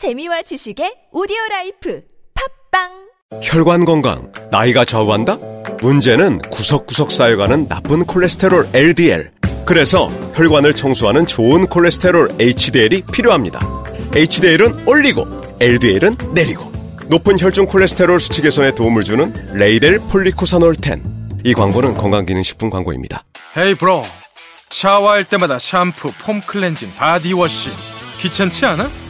재미와 지식의 오디오 라이프 팟빵 혈관 건강, 나이가 좌우한다? 문제는 구석구석 쌓여가는 나쁜 콜레스테롤 LDL. 그래서 혈관을 청소하는 좋은 콜레스테롤 HDL이 필요합니다. HDL은 올리고, LDL은 내리고. 높은 혈중 콜레스테롤 수치 개선에 도움을 주는 레이델 폴리코사놀 10. 이 광고는 건강기능식품 광고입니다. 헤이 브로 샤워할 때마다 샴푸, 폼 클렌징, 바디워시 귀찮지 않아?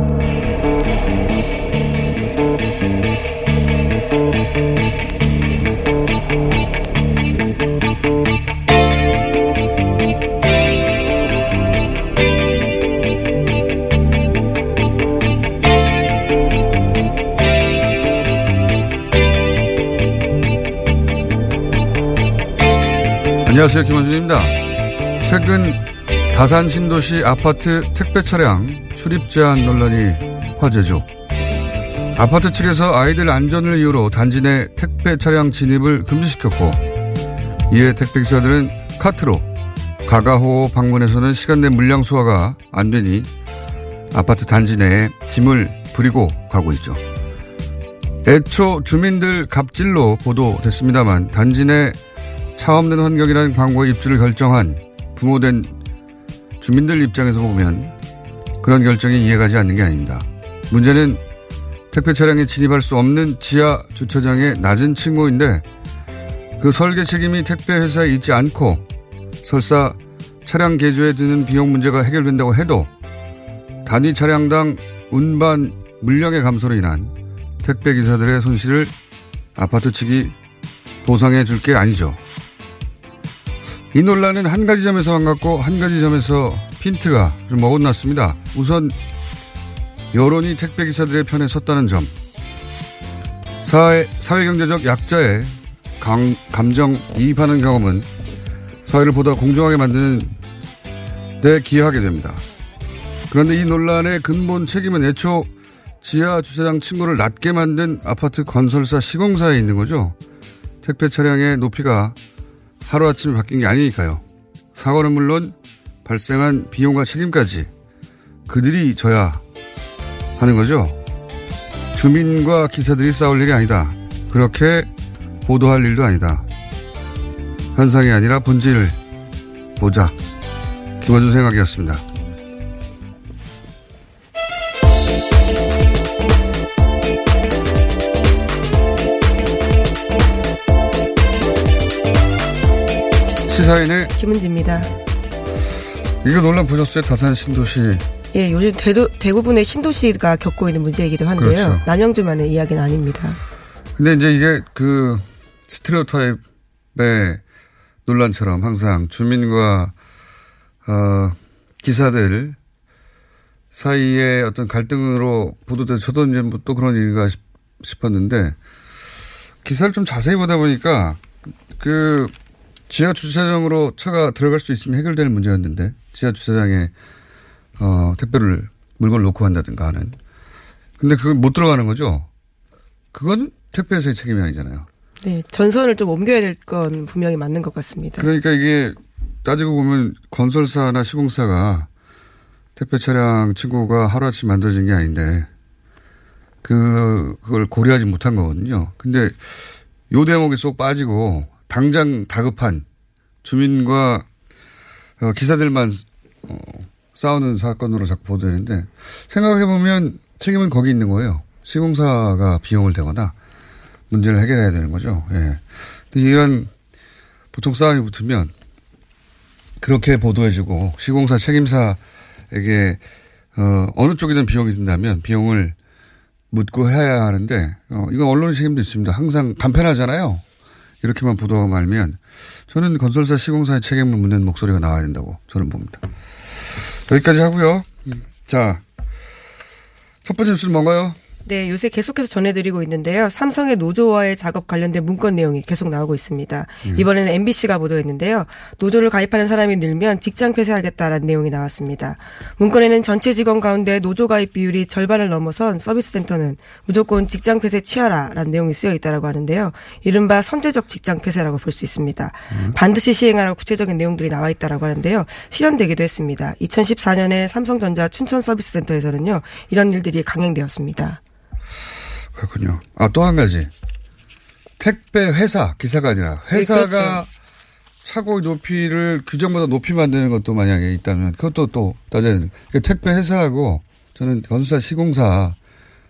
안녕하세요. 김원준입니다. 최근 다산 신도시 아파트 택배 차량 출입 제한 논란이 화제죠. 아파트 측에서 아이들 안전을 이유로 단지 내 택배 차량 진입을 금지시켰고 이에 택배 기사들은 카트로 가가호 방문해서는 시간 내 물량 소화가 안 되니 아파트 단지 내에 짐을 부리고 가고 있죠. 애초 주민들 갑질로 보도됐습니다만 단지 내 차 없는 환경이라는 광고의 입주를 결정한 부모된 주민들 입장에서 보면 그런 결정이 이해가지 않는 게 아닙니다. 문제는 택배 차량에 진입할 수 없는 지하 주차장의 낮은 층고인데 그 설계 책임이 택배 회사에 있지 않고 설사 차량 개조에 드는 비용 문제가 해결된다고 해도 단위 차량당 운반 물량의 감소로 인한 택배 기사들의 손실을 아파트 측이 보상해 줄 게 아니죠. 이 논란은 한 가지 점에서 반갑고 한 가지 점에서 핀트가 좀 어긋났습니다. 우선 여론이 택배 기사들의 편에 섰다는 점. 사회, 사회경제적 약자의 강, 감정 이입하는 경험은 사회를 보다 공정하게 만드는 데 기여하게 됩니다. 그런데 이 논란의 근본 책임은 애초 지하 주차장 층고를 낮게 만든 아파트 건설사 시공사에 있는 거죠. 택배 차량의 높이가 하루아침에 바뀐 게 아니니까요. 사고는 물론 발생한 비용과 책임까지 그들이 져야 하는 거죠. 주민과 기사들이 싸울 일이 아니다. 그렇게 보도할 일도 아니다. 현상이 아니라 본질을 보자. 김원준 생각이었습니다. 시사인의 김은지입니다. 이거 논란 보셨어요? 다산 신도시. 예, 요즘 대도, 대부분의 신도시가 겪고 있는 문제이기도 한데요. 그렇죠. 남영주만의 이야기는 아닙니다. 근데 이제 이게 그 스테레오 타입의 논란처럼 항상 주민과 어, 기사들 사이에 어떤 갈등으로 보도돼서 저도 이제 뭐 또 그런 일인가 싶- 싶었는데 기사를 좀 자세히 보다 보니까 그 지하 주차장으로 차가 들어갈 수 있으면 해결되는 문제였는데 지하 주차장에 어, 택배를 물건을 놓고 간다든가 하는. 근데 그걸 못 들어가는 거죠. 그건 택배회사의 책임이 아니잖아요. 네, 전선을 좀 옮겨야 될 건 분명히 맞는 것 같습니다. 그러니까 이게 따지고 보면 건설사나 시공사가 택배 차량 친구가 하루아침 만들어진 게 아닌데 그, 그걸 고려하지 못한 거거든요. 근데 요 대목에 쏙 빠지고 당장 다급한 주민과 어, 기사들만 어, 싸우는 사건으로 자꾸 보도되는데 생각해 보면 책임은 거기 있는 거예요. 시공사가 비용을 대거나 문제를 해결해야 되는 거죠. 예. 근데 이런 보통 싸움이 붙으면 그렇게 보도해주고 시공사 책임사에게 어, 어느 쪽이든 비용이 든다면 비용을 묻고 해야 하는데 어, 이건 언론의 책임도 있습니다. 항상 간편하잖아요. 이렇게만 보도가 말면 저는 건설사 시공사의 책임을 묻는 목소리가 나와야 된다고 저는 봅니다. 여기까지 하고요. 자, 첫 번째 뉴스는 뭔가요? 네, 요새 계속해서 전해드리고 있는데요. 삼성의 노조와의 작업 관련된 문건 내용이 계속 나오고 있습니다. 음. 이번에는 MBC가 보도했는데요. 노조를 가입하는 사람이 늘면 직장 폐쇄하겠다라는 내용이 나왔습니다. 문건에는 전체 직원 가운데 노조 가입 비율이 절반을 넘어선 서비스 센터는 무조건 직장 폐쇄 취하라라는 내용이 쓰여 있다라고 하는데요. 이른바 선제적 직장 폐쇄라고 볼 수 있습니다. 음. 반드시 시행하라고 구체적인 내용들이 나와 있다라고 하는데요. 실현되기도 했습니다. 2014년에 삼성전자 춘천 서비스 센터에서는요. 이런 일들이 강행되었습니다. 그렇군요. 아, 또 한 가지. 택배 회사, 기사가 아니라 회사가 네, 그렇죠. 차고 높이를 규정보다 높이 만드는 것도 만약에 있다면 그것도 또 따져야 되는. 그러니까 택배 회사하고 저는 건수사 시공사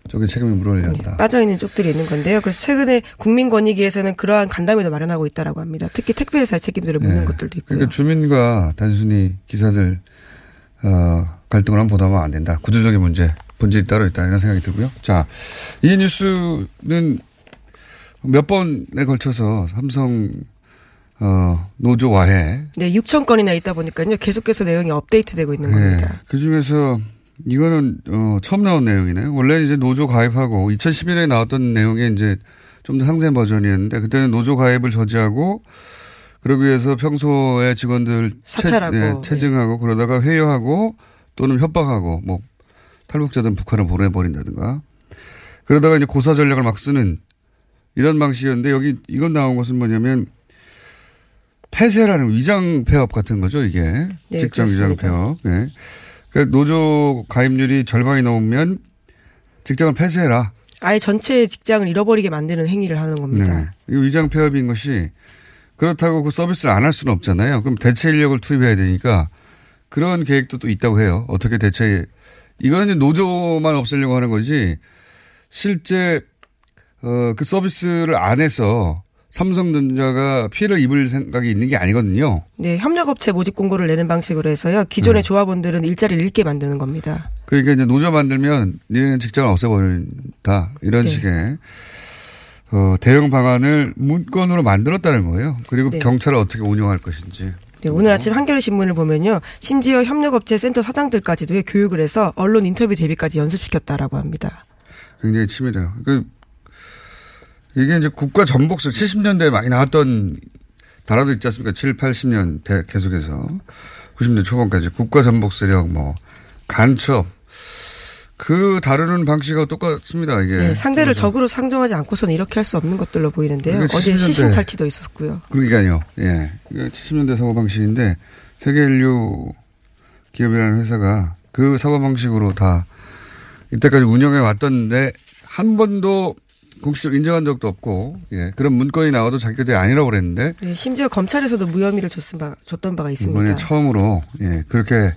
쪽에 책임을 물어야 한다. 네, 빠져있는 쪽들이 있는 건데요. 그래서 최근에 국민권익위에서는 그러한 간담회도 마련하고 있다라고 합니다. 특히 택배 회사의 책임들을 묻는 네. 것들도 있고요. 그러니까 주민과 단순히 기사들 어, 갈등을 한번 보다 보면 안 된다. 구조적인 문제. 본질이 따로 있다 이런 생각이 들고요. 자, 이 뉴스는 몇 번에 걸쳐서 삼성 어, 노조와해. 네, 6천 건이나 있다 보니까요. 계속해서 내용이 업데이트되고 있는 네, 겁니다. 그 중에서 이거는 어, 처음 나온 내용이네요. 원래 이제 노조 가입하고 2011년에 나왔던 내용이 이제 좀 더 상세한 버전이었는데 그때는 노조 가입을 저지하고 그러기 위해서 평소에 직원들 사찰하고 체, 네, 체증하고 네. 그러다가 회유하고 또는 협박하고 뭐 탈북자들은 북한을 보내버린다든가. 그러다가 이제 고사 전략을 막 쓰는 이런 방식이었는데 여기 이건 나온 것은 뭐냐면 폐쇄라는 위장 폐업 같은 거죠, 이게. 네, 직장 위장 폐업. 네. 그러니까 노조 가입률이 절반이 넘으면 직장을 폐쇄해라. 아예 전체 직장을 잃어버리게 만드는 행위를 하는 겁니다. 네. 이 위장 폐업인 것이 그렇다고 그 서비스를 안 할 수는 없잖아요. 그럼 대체 인력을 투입해야 되니까 그런 계획도 또 있다고 해요. 어떻게 대체 이거는 노조만 없애려고 하는 거지 실제 어, 그 서비스를 안 해서 삼성전자가 피해를 입을 생각이 있는 게 아니거든요. 네, 협력업체 모집 공고를 내는 방식으로 해서요. 기존의 네. 조합원들은 일자리를 잃게 만드는 겁니다. 그러니까 이제 노조 만들면 니네는 직장을 없애버린다 이런 네. 식의 어, 대응 방안을 문건으로 만들었다는 거예요. 그리고 네. 경찰을 어떻게 운영할 것인지. 네, 오늘 아침 한겨레 신문을 보면요. 심지어 협력업체 센터 사장들까지도 교육을 해서 언론 인터뷰 대비까지 연습시켰다라고 합니다. 굉장히 치밀해요. 그 이게 이제 국가 전복설 70년대에 많이 나왔던 단어도 있지 않습니까? 7, 80년 대 계속해서 90년 초반까지 국가 전복 세력 뭐 간첩 그 다루는 방식하고 똑같습니다, 이게. 네, 상대를 그래서. 적으로 상정하지 않고서는 이렇게 할 수 없는 것들로 보이는데요. 어제 시신살치도 있었고요. 그러니까요. 예. 70년대 사고 방식인데 세계 인류 기업이라는 회사가 그 사고 방식으로 다 이때까지 운영해 왔던데 한 번도 공식적으로 인정한 적도 없고, 예. 그런 문건이 나와도 자기들이 아니라고 그랬는데. 네, 심지어 검찰에서도 무혐의를 줬던, 바, 줬던 바가 있습니다. 이번에 처음으로, 예. 그렇게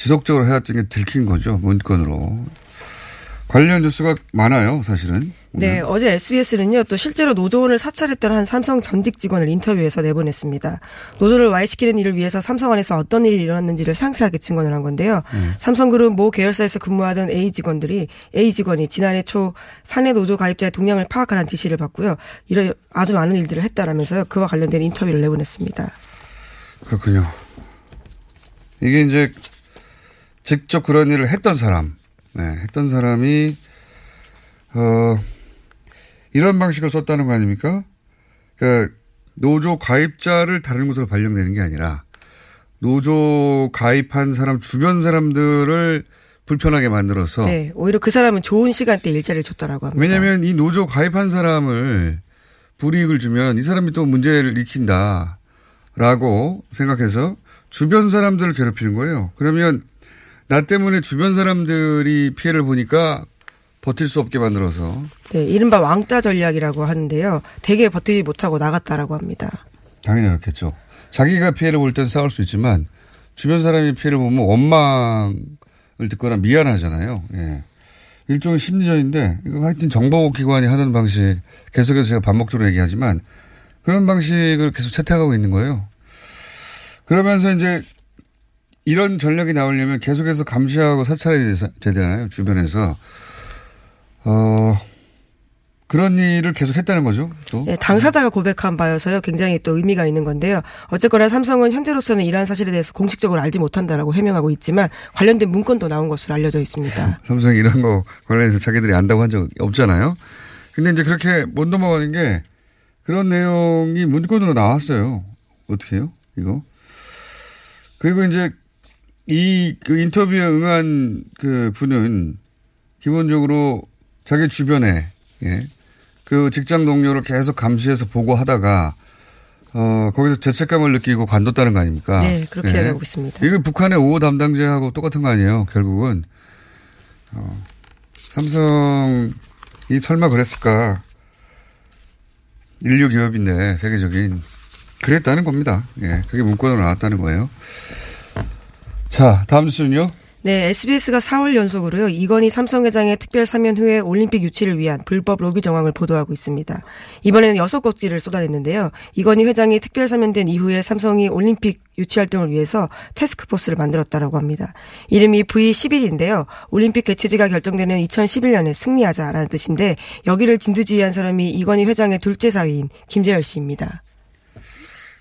지속적으로 해왔던 게 들킨 거죠. 문건으로. 관련 뉴스가 많아요, 사실은. 네, 어제 SBS는요, 또 실제로 노조원을 사찰했던 한 삼성 전직 직원을 인터뷰해서 내보냈습니다. 노조를 와해시키는 일을 위해서 삼성 안에서 어떤 일이 일어났는지를 상세하게 증언을 한 건데요. 음. 삼성그룹 모 계열사에서 근무하던 A 직원들이 A 직원이 지난해 초 사내 노조 가입자의 동향을 파악하라는 지시를 받고요. 이런 아주 많은 일들을 했다라면서요. 그와 관련된 인터뷰를 내보냈습니다. 그렇군요. 이게 이제 직접 그런 일을 했던 사람, 네, 했던 사람이, 어, 이런 방식을 썼다는 거 아닙니까? 그러니까 노조 가입자를 다른 곳으로 발령되는 게 아니라 노조 가입한 사람 주변 사람들을 불편하게 만들어서 네, 오히려 그 사람은 좋은 시간대 일자리를 줬다라고 합니다. 왜냐하면 이 노조 가입한 사람을 불이익을 주면 이 사람이 또 문제를 일으킨다. 라고 생각해서 주변 사람들을 괴롭히는 거예요. 그러면 나 때문에 주변 사람들이 피해를 보니까 버틸 수 없게 만들어서 네, 이른바 왕따 전략이라고 하는데요. 대개 버티지 못하고 나갔다라고 합니다. 당연히 그렇겠죠. 자기가 피해를 볼 땐 싸울 수 있지만 주변 사람이 피해를 보면 원망을 듣거나 미안하잖아요. 예. 일종의 심리전인데 이거 하여튼 정보기관이 하는 방식 계속해서 제가 반복적으로 얘기하지만 그런 방식을 계속 채택하고 있는 거예요. 그러면서 이제 이런 전략이 나오려면 계속해서 감시하고 사찰해야 되잖아요. 주변에서. 어, 그런 일을 계속 했다는 거죠. 또. 네, 당사자가 고백한 바여서요. 굉장히 또 의미가 있는 건데요. 어쨌거나 삼성은 현재로서는 이러한 사실에 대해서 공식적으로 알지 못한다라고 해명하고 있지만 관련된 문건도 나온 것으로 알려져 있습니다. 삼성이 이런 거 관련해서 자기들이 안다고 한 적 없잖아요. 근데 이제 그렇게 못 넘어가는 게 그런 내용이 문건으로 나왔어요. 어떻게 해요? 이거. 그리고 이제 이 그 인터뷰에 응한 그 분은 기본적으로 자기 주변에 예. 그 직장 동료를 계속 감시해서 보고하다가 어 거기서 죄책감을 느끼고 관뒀다는 거 아닙니까? 네, 그렇게 예. 하고 있습니다. 이게 북한의 5호 담당자하고 똑같은 거 아니에요? 결국은 어, 삼성이 설마 그랬을까? 인류 기업인데 세계적인 그랬다는 겁니다. 예, 그게 문건으로 나왔다는 거예요. 자, 다음 뉴스는요. 네, SBS가 4월 연속으로요. 이건희 삼성 회장의 특별 사면 후에 올림픽 유치를 위한 불법 로비 정황을 보도하고 있습니다. 이번에는 여섯 꼭지를 쏟아냈는데요. 이건희 회장이 특별 사면된 이후에 삼성이 올림픽 유치 활동을 위해서 태스크포스를 만들었다라고 합니다. 이름이 V11인데요. 올림픽 개최지가 결정되는 2011년에 승리하자라는 뜻인데 여기를 진두지휘한 사람이 이건희 회장의 둘째 사위인 김재열 씨입니다.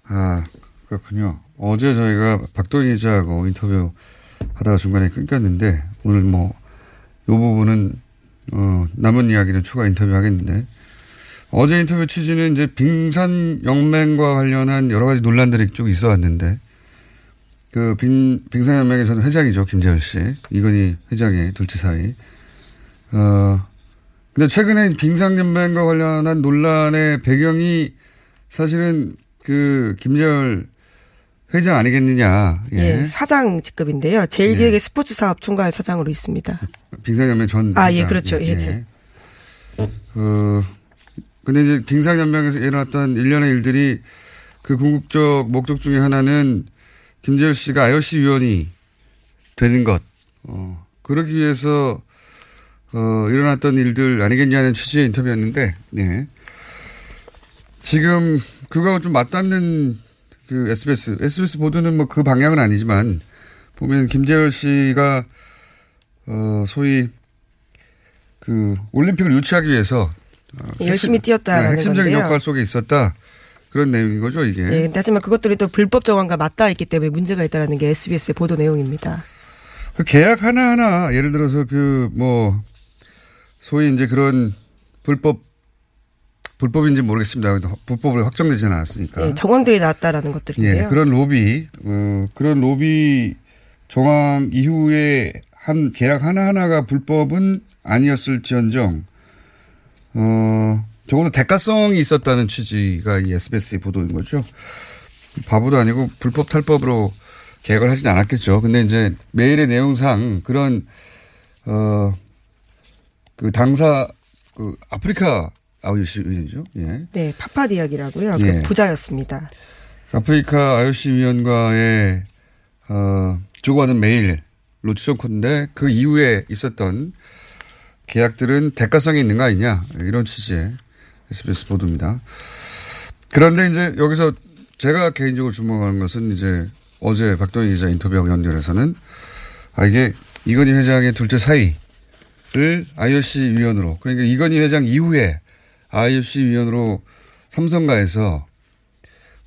아, 그렇군요. 어제 저희가 박동희 기자하고 인터뷰 하다가 중간에 끊겼는데 오늘 뭐, 요 부분은, 어, 남은 이야기는 추가 인터뷰 하겠는데 어제 인터뷰 취지는 이제 빙산연맹과 관련한 여러 가지 논란들이 쭉 있어 왔는데 그 빙, 빙산 연맹의 저는 회장이죠. 김재현 씨. 이건희 회장의 둘째 사이. 어, 근데 최근에 빙상연맹과 관련한 논란의 배경이 사실은 그 김재열 회장 아니겠느냐. 예. 예, 사장 직급인데요. 제일기획의 스포츠 사업 총괄 사장으로 있습니다. 빙상연맹 전. 아, 예, 회장. 그렇죠. 예, 예. 어, 근데 이제 빙상연맹에서 일어났던 일련의 일들이 그 궁극적 목적 중에 하나는 김재열 씨가 IOC 위원이 되는 것. 어, 그러기 위해서 어, 일어났던 일들 아니겠냐는 취지의 인터뷰였는데, 네. 지금 그거하고 좀 맞닿는 그 SBS, SBS 보도는 뭐 그 방향은 아니지만 보면 김재열 씨가 어, 소위 그 올림픽을 유치하기 위해서 어, 열심히 핵심- 뛰었다라는 네, 핵심적인 건데요. 역할 속에 있었다. 그런 내용인 거죠, 이게. 예, 근데 하지만 그것들이 또 불법 정황과 맞닿아 있기 때문에 문제가 있다는 게 SBS의 보도 내용입니다. 그 계약 하나하나 예를 들어서 그 뭐 소위 이제 그런 불법 불법인지 모르겠습니다. 불법을 확정되지는 않았으니까. 예, 정황들이 나왔다라는 것들인데요. 예, 그런 로비, 어, 그런 로비 정황 이후에 한 계약 하나하나가 불법은 아니었을지언정, 어, 적어도 대가성이 있었다는 취지가 이 SBS의 보도인 거죠. 바보도 아니고 불법 탈법으로 계약을 하진 않았겠죠. 근데 이제 메일의 내용상 그런, 어, 그 당사, 그 아프리카 아우시죠. 예. 네, 파파디약이라고요. 예. 그 부자였습니다. 아프리카 IOC 위원과의 어, 주고받은 메일로 추정컨대 그 이후에 있었던 계약들은 대가성이 있는 거 아니냐 이런 취지의 SBS 보도입니다. 그런데 이제 여기서 제가 개인적으로 주목하는 것은 이제 어제 박동희 기자 인터뷰하고 연결해서는 아 이게 이건희 회장의 둘째 사위를 IOC 위원으로 그러니까 이건희 회장 이후에 IOC 위원으로 삼성가에서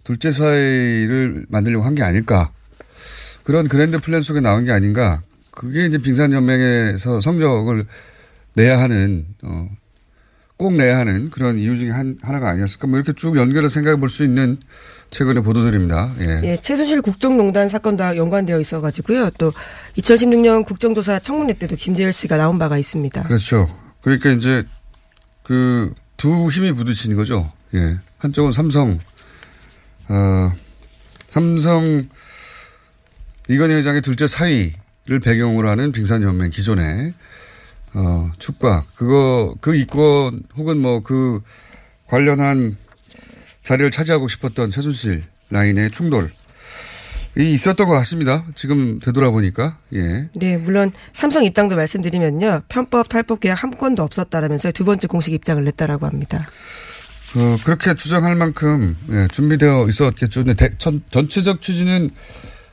둘째 사이를 만들려고 한 게 아닐까. 그런 그랜드 플랜 속에 나온 게 아닌가. 그게 이제 빙산연맹에서 성적을 내야 하는, 어, 꼭 내야 하는 그런 이유 중에 한, 하나가 아니었을까. 뭐 이렇게 쭉 연결해서 생각해 볼 수 있는 최근의 보도들입니다. 예. 예, 최순실 국정농단 사건과 연관되어 있어가지고요. 또 2016년 국정조사 청문회 때도 김재열 씨가 나온 바가 있습니다. 그렇죠. 그러니까 이제 그 두 힘이 부딪히는 거죠. 예. 한쪽은 삼성, 어, 삼성 이건희 회장의 둘째 사위를 배경으로 하는 빙산연맹 기존의 어, 축과 그거 그 이권 혹은 뭐 그 관련한 자리를 차지하고 싶었던 최순실 라인의 충돌 이 있었던 것 같습니다. 지금 되돌아보니까 예. 네, 물론 삼성 입장도 말씀드리면요. 편법 탈법 계약 한 건도 없었다라면서 두 번째 공식 입장을 냈다라고 합니다. 어, 그렇게 주장할 만큼 예, 준비되어 있었겠죠. 근데 대, 전, 전체적 취지는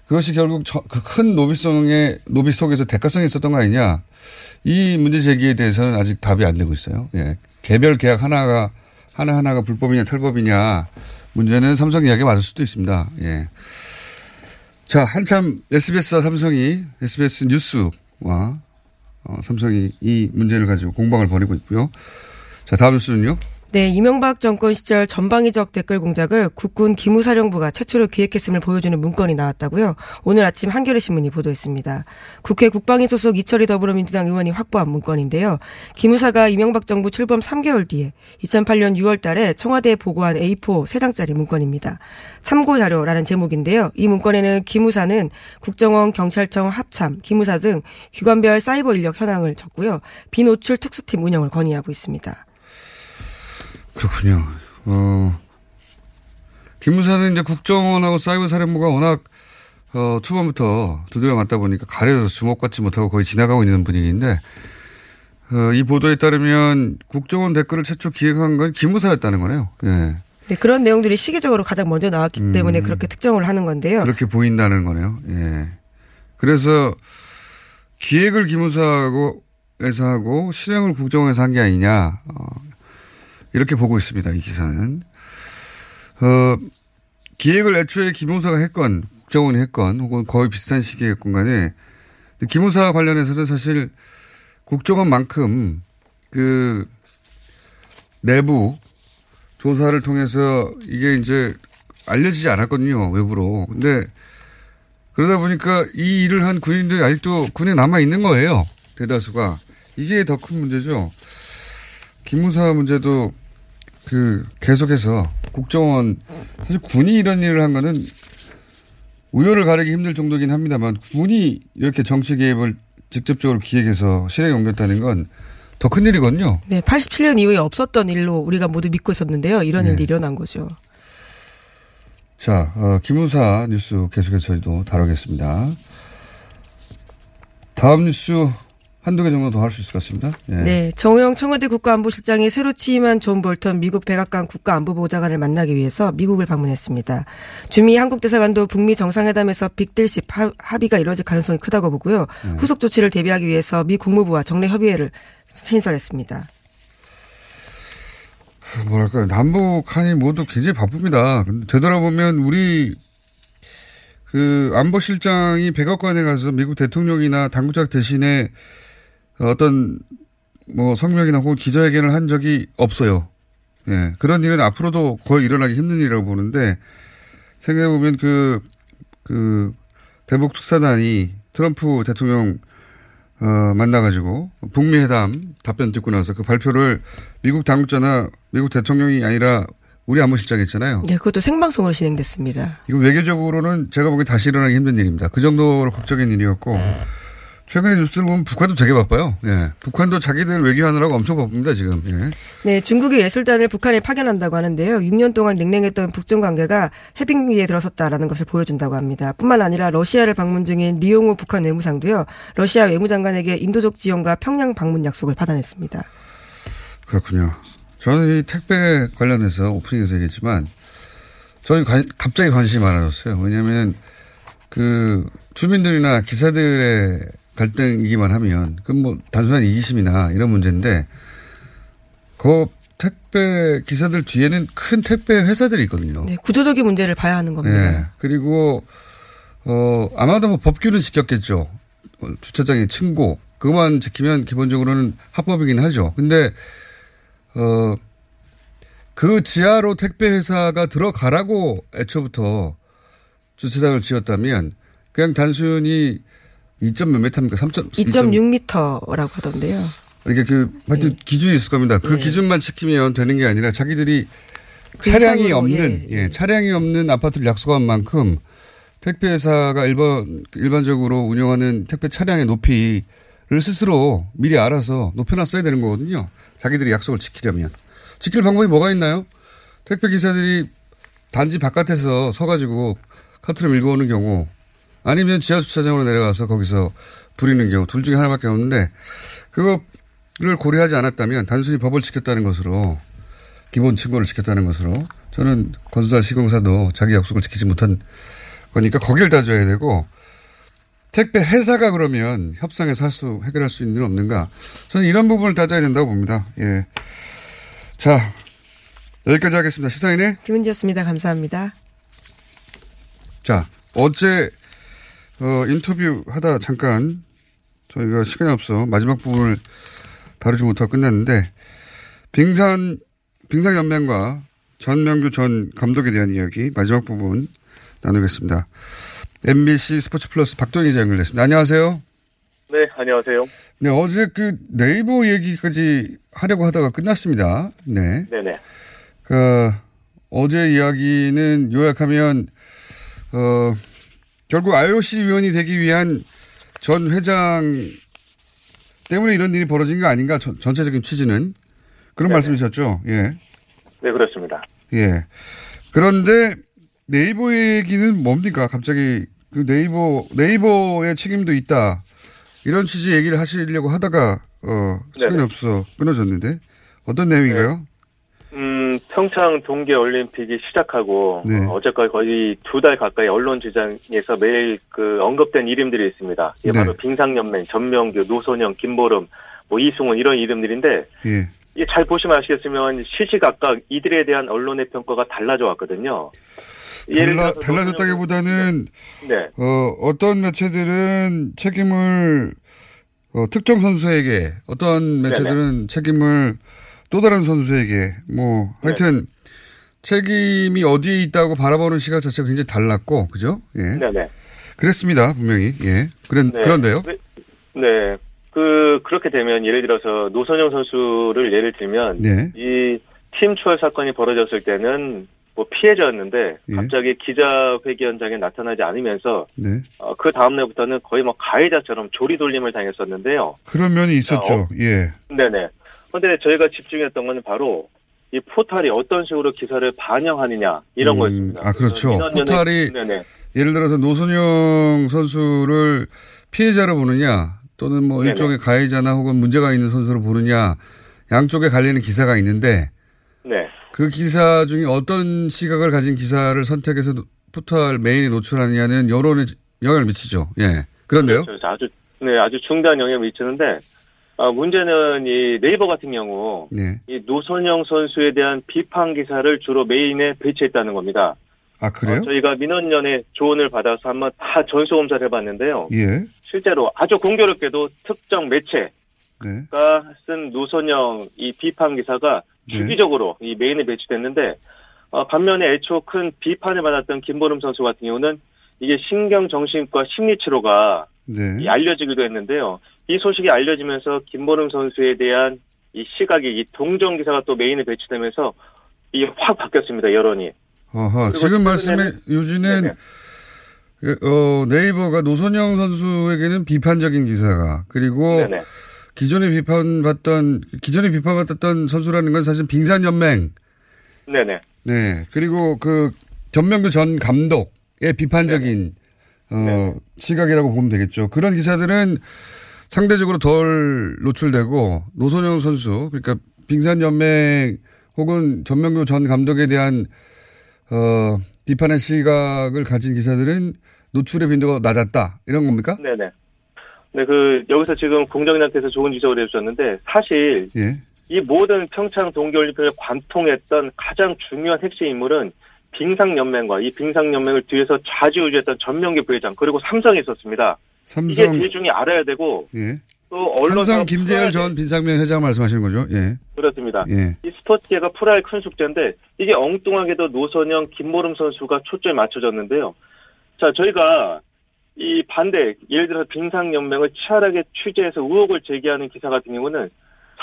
그것이 결국 그 큰 노비성의 노비 속에서 대가성이 있었던 거 아니냐. 이 문제 제기에 대해서는 아직 답이 안 되고 있어요. 예. 개별 계약 하나가 하나하나가 불법이냐 탈법이냐 문제는 삼성 이야기가 맞을 수도 있습니다. 예. 자, 한참 SBS와 삼성이 SBS 뉴스와 어, 삼성이 이 문제를 가지고 공방을 벌이고 있고요. 자, 다음 뉴스는요. 네, 이명박 정권 시절 전방위적 댓글 공작을 국군 기무사령부가 최초로 기획했음을 보여주는 문건이 나왔다고요. 오늘 아침 한겨레 신문이 보도했습니다. 국회 국방위 소속 이철희 더불어민주당 의원이 확보한 문건인데요. 기무사가 이명박 정부 출범 3개월 뒤에 2008년 6월 달에 청와대에 보고한 A4 3장짜리 문건입니다. 참고 자료라는 제목인데요. 이 문건에는 기무사는 국정원, 경찰청, 합참, 기무사 등 기관별 사이버 인력 현황을 적고요. 비노출 특수팀 운영을 건의하고 있습니다. 그렇군요. 어, 김무사는 이제 국정원하고 사이버 사령부가 워낙 어, 초반부터 두드려 맞다 보니까 가려서 주목받지 못하고 거의 지나가고 있는 분위기인데 어, 이 보도에 따르면 국정원 댓글을 최초 기획한 건 기무사였다는 거네요. 예. 네, 그런 내용들이 시기적으로 가장 먼저 나왔기 음, 때문에 그렇게 특정을 하는 건데요. 그렇게 보인다는 거네요. 예. 그래서 기획을 기무사하고 에서 하고 실행을 국정원에서 한 게 아니냐. 어, 이렇게 보고 있습니다. 이 기사는. 어, 기획을 애초에 김무사가 했건 국정원이 했건 혹은 거의 비슷한 시기에 했건 간에 김무사 관련해서는 사실 국정원만큼 그 내부 조사를 통해서 이게 이제 알려지지 않았거든요. 외부로. 근데 그러다 보니까 이 일을 한 군인들이 아직도 군에 남아 있는 거예요. 대다수가. 이게 더 큰 문제죠. 기무사 문제도 그 계속해서 국정원 사실 군이 이런 일을 한 거는 우열을 가리기 힘들 정도긴 합니다만 군이 이렇게 정치 개입을 직접적으로 기획해서 실행에 옮겼다는 건 더 큰 일이거든요. 네, 87년 이후에 없었던 일로 우리가 모두 믿고 있었는데요. 이런 네. 일이 일어난 거죠. 자, 어, 김우사 뉴스 계속해서 저희도 다루겠습니다. 다음 뉴스 한두 개 정도 더 할 수 있을 것 같습니다. 네. 네. 정의용 청와대 국가안보실장이 새로 취임한 존 볼턴 미국 백악관 국가안보보좌관을 만나기 위해서 미국을 방문했습니다. 주미 한국대사관도 북미 정상회담에서 빅딜식 합의가 이뤄질 가능성이 크다고 보고요. 네. 후속 조치를 대비하기 위해서 미 국무부와 정례 협의회를 신설했습니다. 뭐랄까요. 남북 한이 모두 굉장히 바쁩니다. 근데 되돌아보면 우리 그 안보실장이 백악관에 가서 미국 대통령이나 당국장 대신에 어떤 뭐 성명이나 혹은 기자회견을 한 적이 없어요. 예. 그런 일은 앞으로도 거의 일어나기 힘든 일이라고 보는데 생각해보면 그, 그 대북 특사단이 트럼프 대통령 어, 만나가지고 북미 회담 답변 듣고 나서 그 발표를 미국 당국자나 미국 대통령이 아니라 우리 안보실장 했잖아요. 네, 그것도 생방송으로 진행됐습니다. 이거 외교적으로는 제가 보기엔 다시 일어나기 힘든 일입니다. 그 정도로 극적인 일이었고 최근에 뉴스를 보면 북한도 되게 바빠요. 예. 북한도 자기들 외교하느라고 엄청 바쁩니다, 지금. 예. 네, 중국의 예술단을 북한에 파견한다고 하는데요. 6년 동안 냉랭했던 북중 관계가 해빙기에 들어섰다라는 것을 보여준다고 합니다. 뿐만 아니라 러시아를 방문 중인 리용호 북한 외무상도요. 러시아 외무장관에게 인도적 지원과 평양 방문 약속을 받아냈습니다. 그렇군요. 저는 이 택배 관련해서 오프닝에서 얘기했지만 저는 관, 갑자기 관심이 많아졌어요. 왜냐하면 그 주민들이나 기사들의 갈등이기만 하면 그건 뭐 단순한 이기심이나 이런 문제인데 그 택배 기사들 뒤에는 큰 택배 회사들이 있거든요. 네, 구조적인 문제를 봐야 하는 겁니다. 네, 그리고 어 아마도 뭐 법규는 지켰겠죠. 어, 주차장의 층고 그것만 지키면 기본적으로는 합법이긴 하죠. 근데 어 그 지하로 택배 회사가 들어가라고 애초부터 주차장을 지었다면 그냥 단순히 2점 몇 미터입니까? 3점 2.6미터라고 하던데요. 그러니까 그 하여튼 네. 기준이 있을 겁니다. 그 네. 기준만 지키면 되는 게 아니라 자기들이 그 차량이 이상으로, 없는 예, 예, 차량이 없는 아파트를 약속한 만큼 택배 회사가 일반 일반적으로 운영하는 택배 차량의 높이를 스스로 미리 알아서 높여놨어야 되는 거거든요. 자기들이 약속을 지키려면 지킬 방법이 뭐가 있나요? 택배 기사들이 단지 바깥에서 서가지고 카트를 밀고 오는 경우 아니면 지하 주차장으로 내려가서 거기서 부리는 경우 둘 중에 하나밖에 없는데 그거를 고려하지 않았다면 단순히 법을 지켰다는 것으로 기본 친구를 지켰다는 것으로 저는 건설 시공사도 자기 약속을 지키지 못한 거니까 거기를 따져야 되고 택배 회사가 그러면 협상에서 할 수, 해결할 수 있는 일 없는가. 저는 이런 부분을 따져야 된다고 봅니다. 예. 자, 여기까지 하겠습니다. 시사인의 김은지였습니다. 감사합니다. 자, 어제, 어, 인터뷰 하다 잠깐 저희가 시간이 없어 마지막 부분을 다루지 못하고 끝났는데, 빙산, 빙산연맹과 전명규 전 감독에 대한 이야기 마지막 부분 나누겠습니다. MBC 스포츠 플러스 박동희 기자 연결됐습니다. 안녕하세요. 네, 안녕하세요. 네, 어제 그 네이버 얘기까지 하려고 하다가 끝났습니다. 네. 네네. 그, 어제 이야기는 요약하면, 어, 결국 IOC 위원이 되기 위한 전 회장 때문에 이런 일이 벌어진 거 아닌가, 전, 전체적인 취지는. 그런 네네. 말씀이셨죠? 예. 네, 그렇습니다. 예. 그런데 네이버 얘기는 뭡니까? 갑자기 그 네이버, 네이버의 책임도 있다. 이런 취지 얘기를 하시려고 하다가, 어, 시간이 네네. 없어 끊어졌는데. 어떤 내용인가요? 음, 평창 동계 올림픽이 시작하고 네. 어, 어제까지 거의 두 달 가까이 언론 주장에서 매일 그 언급된 이름들이 있습니다. 이게 네. 바로 빙상연맹, 전명규, 노선영, 김보름, 뭐 이승훈 이런 이름들인데 예. 이게 잘 보시면 아시겠지만 시시각각 이들에 대한 언론의 평가가 달라져 왔거든요. 달라, 달라졌다기보다는 네, 어, 어떤 매체들은 책임을 어, 특정 선수에게 어떤 매체들은 책임을 또 다른 선수에게 뭐 하여튼 책임이 어디에 있다고 바라보는 시각 자체가 굉장히 달랐고 그죠? 예. 네, 네. 그랬습니다 분명히 예. 그런 네. 그런데요. 네. 네. 그, 그렇게 되면 예를 들어서 노선영 선수를 예를 들면 네. 이팀 추월 사건이 벌어졌을 때는 뭐 피해자였는데 예. 갑자기 기자 회견 현장에 나타나지 않으면서 네. 어, 그 다음 날부터는 거의 뭐 가해자처럼 조리돌림을 당했었는데요. 그런 면이 있었죠. 어. 예. 네네. 근데 저희가 집중했던 건 바로 이 포탈이 어떤 식으로 기사를 반영하느냐 이런 음, 거였습니다. 아, 그렇죠. 포탈이 네네. 예를 들어서 노선영 선수를 피해자로 보느냐 또는 뭐 네네. 일종의 가해자나 혹은 문제가 있는 선수로 보느냐 양쪽에 갈리는 기사가 있는데 네. 그 기사 중에 어떤 시각을 가진 기사를 선택해서 포털 메인에 노출하느냐는 여론에 영향을 미치죠. 예. 그런데요. 그렇죠. 아주 네 아주 중대한 영향을 미치는데 아, 문제는 이 네이버 같은 경우 네. 이 노선영 선수에 대한 비판 기사를 주로 메인에 배치했다는 겁니다. 아, 그래요? 어, 저희가 민원연의 조언을 받아서 한번 다 전수 검사를 해봤는데요. 예. 실제로 아주 공교롭게도 특정 매체가 네. 쓴 노선영 이 비판 기사가 네. 주기적으로 이 메인에 배치됐는데 어, 반면에 애초 큰 비판을 받았던 김보름 선수 같은 경우는 이게 신경정신과 심리치료가 네. 이 알려지기도 했는데요. 이 소식이 알려지면서 김보름 선수에 대한 이 시각이 이 동정 기사가 또 메인에 배치되면서 이게 확 바뀌었습니다 여론이. 어허. 지금 말씀에 요지는 네네. 예, 어, 네이버가 노선영 선수에게는 비판적인 기사가 그리고 네네. 기존에 비판받던 기존에 비판받았던 선수라는 건 사실 빙산 연맹 네네. 네 그리고 그 전명규 전 감독의 비판적인 어 네네. 시각이라고 보면 되겠죠. 그런 기사들은 상대적으로 덜 노출되고 노선영 선수 그러니까 빙산 연맹 혹은 전명규 전 감독에 대한 어 비판의 시각을 가진 기사들은 노출의 빈도가 낮았다 이런 겁니까? 네네. 네, 그, 여기서 지금 공정님께서 좋은 지적을 해주셨는데, 사실, 예. 이 모든 평창 동계올림픽을 관통했던 가장 중요한 핵심 인물은 빙상연맹과 이 빙상연맹을 뒤에서 좌지우지했던 전명기 부회장, 그리고 삼성이 있었습니다. 이게 삼성 대중이 알아야 되고, 예. 또 언론사 삼성 김재열 전 빙상연맹 회장 말씀하시는 거죠? 예. 그렇습니다. 예. 이 스포츠계가 풀어야 할 큰 숙제인데 이게 엉뚱하게도 노선영, 김보름 선수가 초점이 맞춰졌는데요. 자, 저희가 이 반대, 예를 들어서 빙상연맹을 치열하게 취재해서 의혹을 제기하는 기사 같은 경우는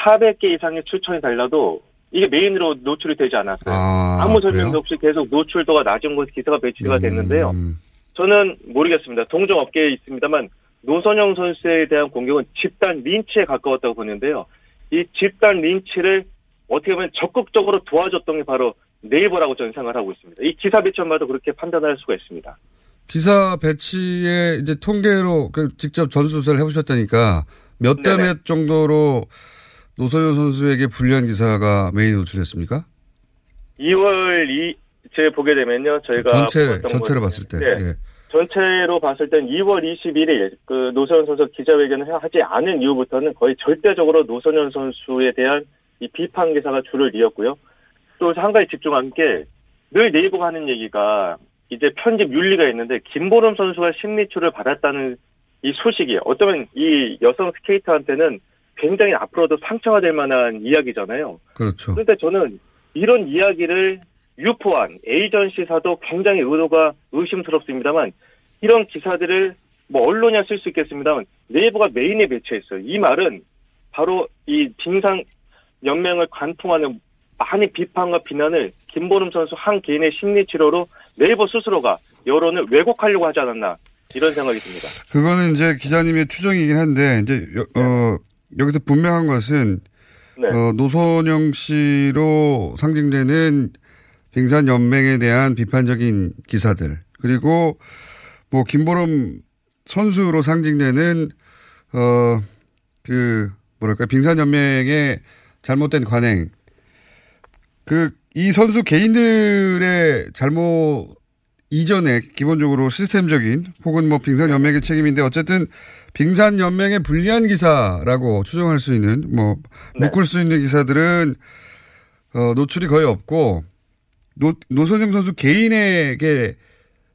400개 이상의 추천이 달려도 이게 메인으로 노출이 되지 않았어요. 아, 무 설명도? 없이 계속 노출도가 낮은 곳에 기사가 배치가 됐는데요. 음, 저는 모르겠습니다. 동종업계에 있습니다만 노선영 선수에 대한 공격은 집단 린치에 가까웠다고 보는데요. 이 집단 린치를 어떻게 보면 적극적으로 도와줬던 게 바로 네이버라고 저는 생각을 하고 있습니다. 이 기사 배치만 봐도 그렇게 판단할 수가 있습니다. 기사 배치에 이제 통계로 그 직접 전수조사를 해보셨다니까 몇 대. 몇 정도로 노선영 선수에게 불리한 기사가 메인 노출했습니까? 2월 2, 제 보게 되면요. 저희가 전체, 것은- 봤을 때. 네. 예. 전체로 봤을 땐 2월 21일 그 노선현 선수 기자회견을 하지 않은 이후부터는 거의 절대적으로 노선현 선수에 대한 이 비판 기사가 줄을 이었고요. 또 한 가지 집중한 게 늘 네이버가 하는 얘기가 이제 편집 윤리가 있는데 김보름 선수가 심리출을 받았다는 이 소식이 어쩌면 이 여성 스케이터한테는 굉장히 앞으로도 상처가 될 만한 이야기잖아요. 그렇죠. 그런데 저는 이런 이야기를 유포한 에이전시사도 굉장히 의도가 의심스럽습니다만 이런 기사들을 뭐 언론이야 쓸 수 있겠습니다만 네이버가 메인에 배치했어요. 이 말은 바로 이 빙상 연맹을 관통하는 많은 비판과 비난을 김보름 선수 한 개인의 심리 치료로 네이버 스스로가 여론을 왜곡하려고 하지 않았나 이런 생각이 듭니다. 그거는 이제 기자님의 추정이긴 한데 이제 여, 어, 여기서 분명한 것은 네. 어, 노선영 씨로 상징되는 빙산 연맹에 대한 비판적인 기사들. 그리고 뭐 김보름 선수로 상징되는 어 그 뭐랄까 빙산 연맹의 잘못된 관행. 그 이 선수 개인들의 잘못 이전에 기본적으로 시스템적인 혹은 뭐 빙산 연맹의 책임인데 어쨌든 빙상 연맹에 불리한 기사라고 추정할 수 있는 뭐 네. 묶을 수 있는 기사들은 어, 노출이 거의 없고 노, 노선영 선수 개인에게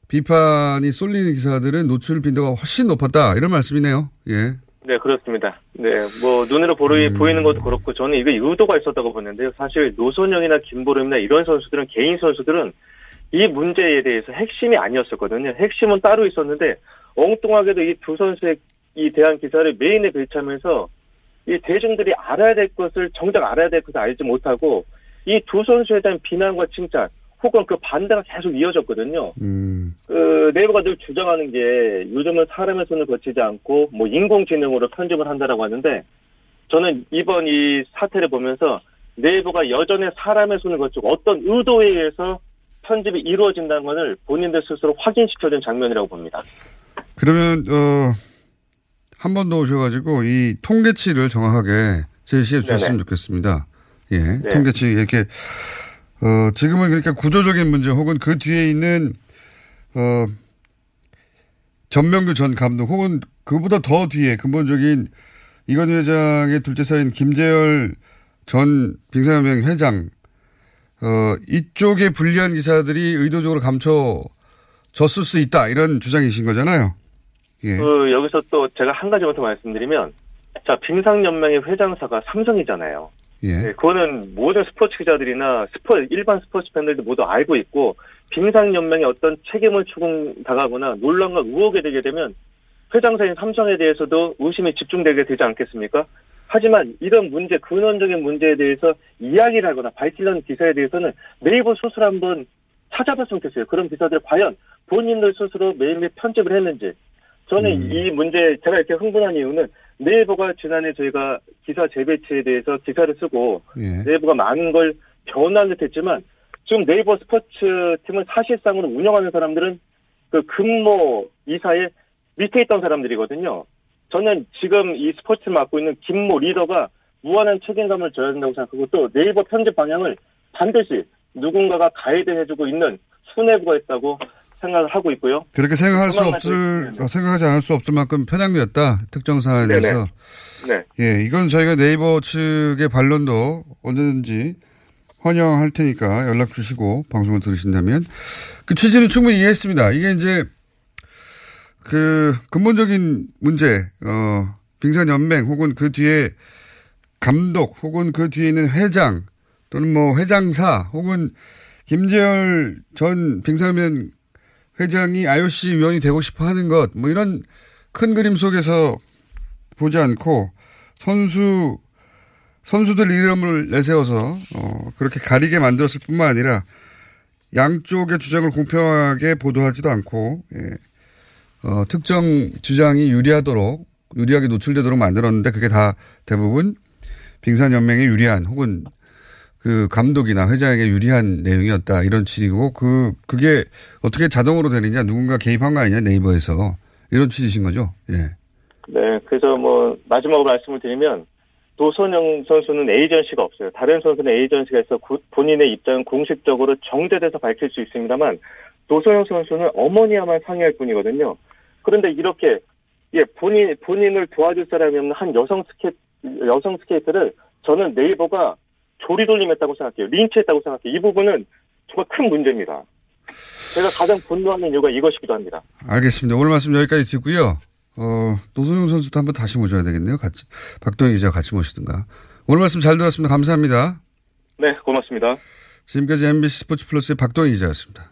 비판이 쏠리는 기사들은 노출 빈도가 훨씬 높았다 이런 말씀이네요. 예. 네, 그렇습니다. 네, 뭐, 눈으로 보이, 음. 보이는 것도 그렇고, 저는 이게 의도가 있었다고 보는데요. 사실, 노선영이나 김보름이나 이런 선수들은, 개인 선수들은 이 문제에 대해서 핵심이 아니었었거든요. 핵심은 따로 있었는데, 엉뚱하게도 이 두 선수의 이 대한 기사를 메인에 배치하면서, 이 대중들이 알아야 될 것을, 정작 알아야 될 것을 알지 못하고, 이 두 선수에 대한 비난과 칭찬, 혹은 그 반대가 계속 이어졌거든요. 음. 그 네이버가 늘 주장하는 게 요즘은 사람의 손을 거치지 않고 뭐 인공지능으로 편집을 한다라고 하는데 저는 이번 이 사태를 보면서 네이버가 여전히 사람의 손을 거치고 어떤 의도에 의해서 편집이 이루어진다는 것을 본인들 스스로 확인시켜준 장면이라고 봅니다. 그러면 어, 한 번 더 오셔가지고 이 통계치를 정확하게 제시해 주셨으면 네네. 좋겠습니다. 예, 네. 통계치 이렇게 어, 지금은 그러니까 구조적인 문제 혹은 그 뒤에 있는 어, 전명규 전 감독 혹은 그보다 더 뒤에 근본적인 이건희 회장의 둘째 사인 김재열 전 빙상연맹 회장 어, 이쪽에 불리한 기사들이 의도적으로 감춰졌을 수 있다 이런 주장이신 거잖아요. 예. 그 여기서 또 제가 한 가지만 더 말씀드리면 자 빙상연맹의 회장사가 삼성이잖아요. 예. 네, 그거는 모든 스포츠 기자들이나 스포 일반 스포츠 팬들도 모두 알고 있고 빙상 연맹의 어떤 책임을 추궁당하거나 논란과 의혹이 되게 되면 회장사인 삼성에 대해서도 의심이 집중되게 되지 않겠습니까? 하지만 이런 문제, 근원적인 문제에 대해서 이야기를 하거나 밝히려는 기사에 대해서는 네이버 스스로 한번 찾아봤으면 좋겠어요. 그런 기사들 과연 본인들 스스로 매일매일 편집을 했는지. 저는 음. 이 문제, 제가 이렇게 흥분한 이유는 네이버가 지난해 저희가 기사 재배치에 대해서 기사를 쓰고 예. 네이버가 많은 걸 변한 듯 했지만 지금 네이버 스포츠 팀을 사실상으로 운영하는 사람들은 그 근모 이사의 밑에 있던 사람들이거든요. 저는 지금 이 스포츠를 맡고 있는 김모 리더가 무한한 책임감을 져야 된다고 생각하고 또 네이버 편집 방향을 반드시 누군가가 가이드해주고 있는 수뇌부가 있다고 생각을 하고 있고요. 그렇게 생각할 수 없을, 말씀드리면- 어, 생각하지 않을 수 없을 만큼 편향되었다. 특정 사안에 네네. 대해서. 네. 예, 이건 저희가 네이버 측의 반론도 언제든지 환영할 테니까 연락 주시고 방송을 들으신다면 그 취지는 충분히 이해했습니다. 이게 이제 그 근본적인 문제, 어, 빙산 연맹 혹은 그 뒤에 감독 혹은 그 뒤에 있는 회장 또는 뭐 회장사 혹은 김재열 전 빙산연맹 회장이 IOC 위원이 되고 싶어 하는 것, 뭐 이런 큰 그림 속에서 보지 않고 선수 선수들 이름을 내세워서 어, 그렇게 가리게 만들었을 뿐만 아니라 양쪽의 주장을 공평하게 보도하지도 않고 예. 어, 특정 주장이 유리하도록 유리하게 노출되도록 만들었는데 그게 다 대부분 빙산연맹에 유리한 혹은 그 감독이나 회장에게 유리한 내용이었다 이런 취지고 그 그게 어떻게 자동으로 되느냐 누군가 개입한 거 아니냐 네이버에서 이런 취지신 거죠? 예. 네, 그래서 뭐 마지막으로 말씀을 드리면 노선영 선수는 에이전시가 없어요. 다른 선수는 에이전시가 있어 구, 본인의 입장은 공식적으로 정제돼서 밝힐 수 있습니다만 노선영 선수는 어머니와만 상의할 뿐이거든요. 그런데 이렇게 예 본인 본인을 도와줄 사람이 없는 한 여성 스케 여성 스케이터를 저는 네이버가 조리돌림했다고 생각해요. 린치했다고 생각해요. 이 부분은 정말 큰 문제입니다. 제가 가장 분노하는 이유가 이것이기도 합니다. 알겠습니다. 오늘 말씀 여기까지 듣고요. 어, 노선영 선수도 한번 다시 모셔야 되겠네요. 같이, 박동희 기자 같이 모시든가. 오늘 말씀 잘 들었습니다. 감사합니다. 네, 고맙습니다. 지금까지 MBC 스포츠 플러스의 박동희 기자였습니다.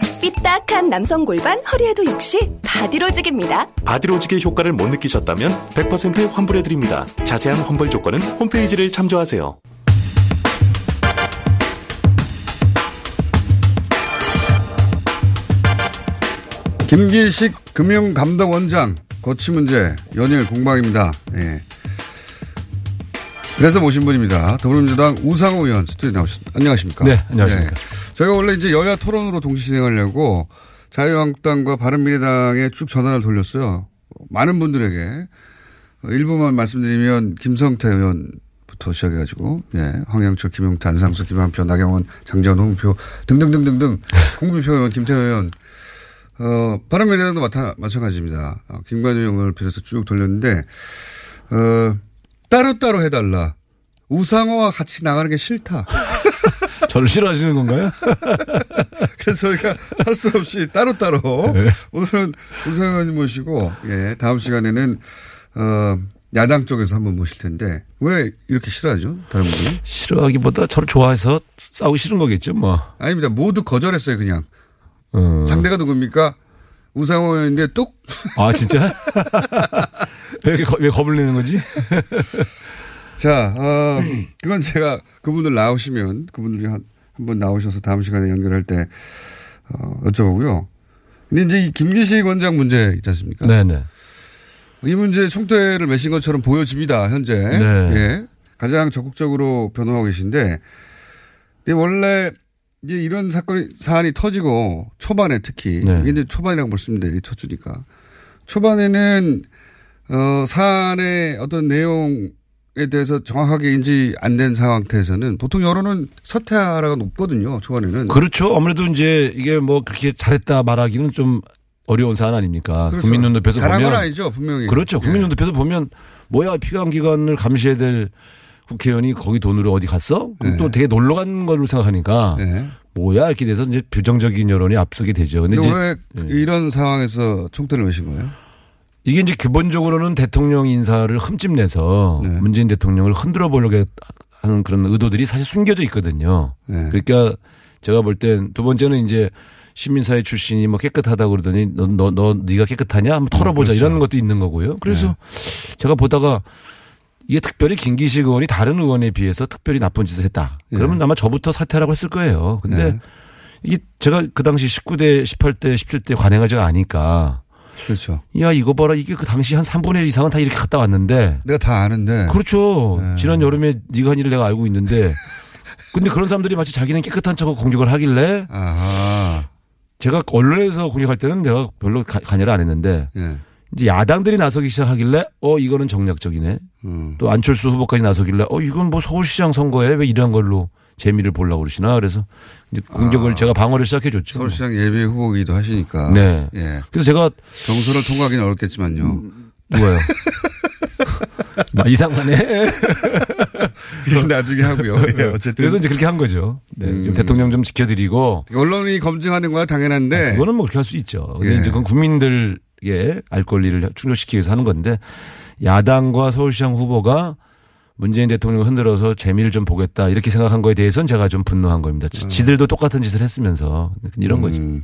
삐딱한 남성 골반 허리에도 역시 바디로직입니다. 바디로직의 효과를 못 느끼셨다면 100% 환불해드립니다. 자세한 환불 조건은 홈페이지를 참조하세요. 김기식 금융감독원장 거치 문제 연일 공방입니다. 예. 그래서 모신 분입니다. 더불어민주당 우상호 의원 스튜디오 나오셨습니다. 안녕하십니까? 네, 안녕하십니까. 네. 저희가 원래 이제 여야 토론으로 동시 진행하려고 자유한국당과 바른미래당에 쭉 전화를 돌렸어요. 많은 분들에게 일부만 말씀드리면 김성태 의원부터 시작해가지고 예, 황영철, 김용태, 안상수, 김한표, 나경원, 장재원, 홍표 등등등등등 홍준표 의원, 김태호 의원 어, 바른미래당도 마타, 마찬가지입니다. 어, 김관우 의원을 비롯해서 쭉 돌렸는데 어, 따로따로 해달라. 우상호와 같이 나가는 게 싫다. 저를 싫어하시는 건가요? 그래서 저희가 할 수 없이 따로따로 네. 오늘은 우상호 의원님 모시고 예, 다음 시간에는 어, 야당 쪽에서 한번 모실 텐데 왜 이렇게 싫어하죠? 다른 분들이? 싫어하기보다 저를 좋아해서 싸우기 싫은 거겠죠, 뭐. 아닙니다. 모두 거절했어요, 그냥. 어. 상대가 누굽니까? 우상호 의원인데 뚝? 아, 진짜? 왜, 왜 겁을 내는 거지? 자, 어, 그건 제가 그분들 나오시면 그분들이 한, 한번 나오셔서 다음 시간에 연결할 때, 어, 여쭤보고요. 근데 이제 이 김기식 원장 문제 있지 않습니까? 네네. 이 문제 총대를 메신 것처럼 보여집니다, 현재. 네. 예. 가장 적극적으로 변호하고 계신데, 근데 원래 이제 이런 사건이, 사안이 터지고 초반에 특히, 네. 이게 초반이라고 볼수 있는데, 터지니까. 초반에는, 어, 사안의 어떤 내용, 대해서 정확하게 인지 안 된 상태에서는 보통 여론은 서태하라가 높거든요. 초반에는. 그렇죠. 아무래도 이제 이게 뭐 그렇게 잘했다 말하기는 좀 어려운 사안 아닙니까? 그렇죠. 국민 눈높이에서 잘한 보면 건 아니죠, 분명히. 그렇죠. 국민 예. 눈높이에서 보면 뭐야 피감 기관을 감시해야 될 국회의원이 거기 돈으로 어디 갔어? 그럼 네. 또 되게 놀러 간 걸로 생각하니까 뭐야 이렇게 돼서 이제 부정적인 여론이 앞서게 되죠. 근데 근데 이제 왜 이런 상황에서 총대를 메신 거예요? 이게 이제 기본적으로는 대통령 인사를 흠집내서 네. 문재인 대통령을 흔들어 보려고 하는 그런 의도들이 사실 숨겨져 있거든요. 네. 그러니까 제가 볼 땐 두 번째는 이제 시민사회 출신이 뭐 깨끗하다고 그러더니 너, 너, 너, 네가 깨끗하냐? 한번 털어보자. 그렇죠. 이런 것도 있는 거고요. 그래서 네. 제가 보다가 이게 특별히 김기식 의원이 다른 의원에 비해서 특별히 나쁜 짓을 했다. 그러면 네. 아마 저부터 사퇴하라고 했을 거예요. 근데 네. 이게 제가 그 당시 19대, 18대, 17대 관행을 제가 아니까 그렇죠. 야, 이거 봐라. 이게 그 당시 한 3분의 1 이상은 다 이렇게 갔다 왔는데. 내가 다 아는데. 그렇죠. 네. 지난 여름에 네가 한 일을 내가 알고 있는데. 근데 그런 사람들이 마치 자기는 깨끗한 척하고 공격을 하길래. 제가 언론에서 공격할 때는 내가 별로 가- 관여를 안 했는데. 예. 이제 야당들이 나서기 시작하길래 어 이거는 정략적이네. 음. 또 안철수 후보까지 나서길래 어 이건 뭐 서울시장 선거에 왜 이런 걸로 재미를 보려고 그러시나 그래서 이제 공격을 제가 방어를 시작해 줬죠. 아. 서울시장 예비 후보이기도 하시니까. 네. 예. 그래서 제가 경선을 통과하기는 어렵겠지만요. 누가요? 아, 이상하네. 나중에 하고요. 예, 어쨌든. 그래서 이제 그렇게 한 거죠. 네. 좀 대통령 좀 지켜드리고. 언론이 검증하는 거야 당연한데. 그거는 뭐 그렇게 할 수 있죠. 근데 예. 이제 그건 국민들에게 알 권리를 충족시키기 위해서 하는 건데 야당과 서울시장 후보가 문재인 대통령을 흔들어서 재미를 좀 보겠다 이렇게 생각한 거에 대해서는 제가 좀 분노한 겁니다. 지- 지들도 똑같은 짓을 했으면서 이런. 음.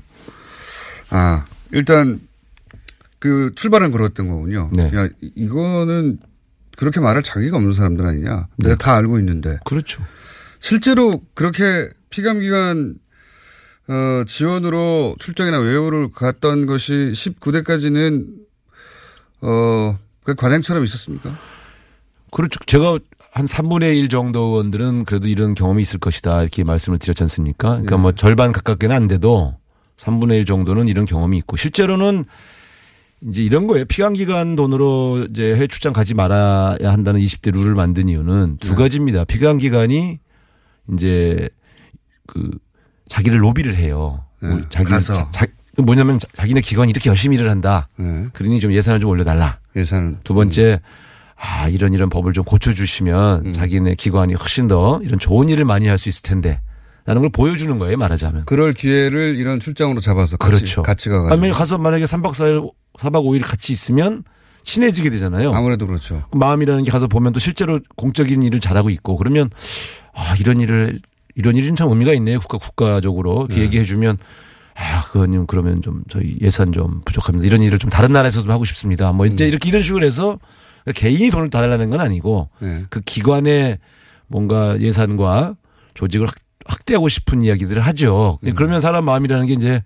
아, 일단 그 출발은 그랬던 거군요. 네. 야, 이- 이거는 그렇게 말할 자기가 없는 사람들 아니냐. 네. 내가 다 알고 있는데. 그렇죠. 실제로 그렇게 피감기관 어, 지원으로 출장이나 외유를 갔던 것이 19대까지는 어, 그 과장처럼 있었습니까? 그렇죠. 제가 한 3분의 1 정도 의원들은 그래도 이런 경험이 있을 것이다 이렇게 말씀을 드렸지 않습니까? 그러니까 네. 뭐 절반 가깝게는 안 돼도 3분의 1 정도는 이런 경험이 있고 실제로는 이제 이런 거예요. 피감기관 돈으로 이제 해외 출장 가지 말아야 한다는 20대 룰을 만든 이유는 네. 두 가지입니다. 피감기관이 이제 그 자기를 로비를 해요. 뭐 자기 네. 가서. 자, 자- 뭐냐면 자- 자기네 기관이 이렇게 열심히 일을 한다. 네. 그러니 좀 예산을 좀 올려달라. 예산은. 두 번째, 아, 이런 이런 법을 좀 고쳐주시면 음. 자기네 기관이 훨씬 더 이런 좋은 일을 많이 할 수 있을 텐데. 라는 걸 보여주는 거예요, 말하자면. 그럴 기회를 이런 출장으로 잡아서 같이, 그렇죠. 같이 가가지고. 아니, 가서 만약에 3박 4일, 4박 5일 같이 있으면 친해지게 되잖아요. 아무래도 그렇죠. 그 마음이라는 게 가서 보면 또 실제로 공적인 일을 잘하고 있고 그러면 아, 이런 일을, 이런 일은 참 의미가 있네요. 국가, 국가적으로. 네. 얘기해 주면 아, 그거님 그러면 좀 저희 예산 좀 부족합니다. 이런 일을 좀 다른 나라에서 좀 하고 싶습니다. 뭐 이제 음. 이렇게 이런 식으로 해서 개인이 돈을 다 달라는 건 아니고 네. 그 기관의 뭔가 예산과 조직을 확- 확대하고 싶은 이야기들을 하죠. 음. 그러면 사람 마음이라는 게 이제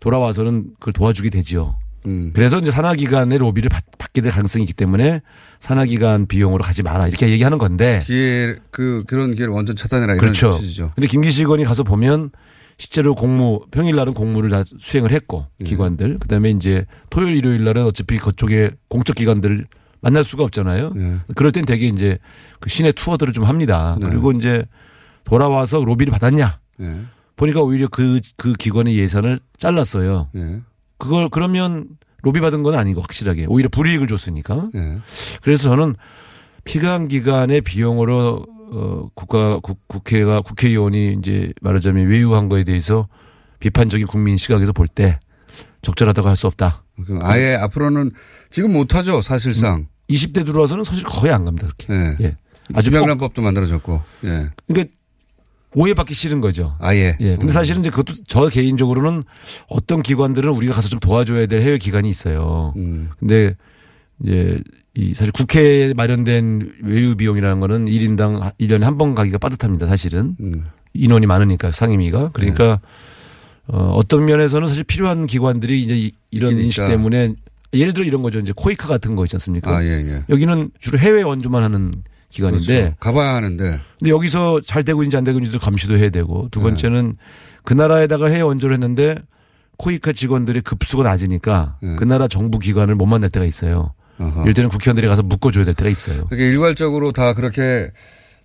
돌아와서는 그걸 도와주게 되지요. 음. 그래서 이제 산하기관의 로비를 받, 받게 될 가능성이 있기 때문에 산하기관 비용으로 가지 마라 이렇게 얘기하는 건데. 기회, 그, 그런 기회를 완전 차단해라. 이런 그렇죠. 취지죠. 근데 김기식 의원이 가서 보면 실제로 공무 평일 날은 공무를 다 수행을 했고 네. 기관들 그다음에 이제 토요일 일요일 날은 어차피 그쪽에 공적 기관들을 만날 수가 없잖아요. 네. 그럴 땐 되게 이제 그 시내 투어들을 좀 합니다. 네. 그리고 이제 돌아와서 로비를 받았냐 네. 보니까 오히려 그 그 기관의 예산을 잘랐어요. 네. 그걸 그러면 로비 받은 건 아니고 확실하게 오히려 불이익을 줬으니까. 네. 그래서 저는 피감 기관의 비용으로 어 국가 국, 국회가 국회의원이 이제 말하자면 외유한 거에 대해서 비판적인 국민 시각에서 볼 때 적절하다고 할 수 없다. 아예 앞으로는 지금 못하죠, 사실상. 20대 들어와서는 사실 거의 안 갑니다, 그렇게. 네. 예. 아주 김영란법도 만들어졌고. 예. 그러니까 오해받기 싫은 거죠. 아 예. 예. 근데 사실은 이제 그것도 저 개인적으로는 어떤 기관들은 우리가 가서 좀 도와줘야 될 해외 기관이 있어요. 음. 근데 이제 이 사실 국회에 마련된 외유 비용이라는 거는 1인당 1년에 한 번 가기가 빠듯합니다, 사실은. 음. 인원이 많으니까 상임위가. 그러니까 네. 어, 어떤 면에서는 사실 필요한 기관들이 이제 이- 이런. 인식 때문에 예를 들어 이런 거죠. 이제 코이카 같은 거 있지 않습니까? 아, 예, 예. 여기는 주로 해외 원주만 하는 기관인데 그렇죠. 가봐야 하는데. 근데 여기서 잘 되고 있는지 안 되고 있는지도 감시도 해야 되고 두 네. 번째는 그 나라에다가 해외 원조를 했는데 코이카 직원들의 급수가 낮으니까 네. 그 나라 정부 기관을 못 만날 때가 있어요. 어허. 이때는 국회의원들이 가서 묶어줘야 될 때가 있어요. 그러니까 일괄적으로 다 그렇게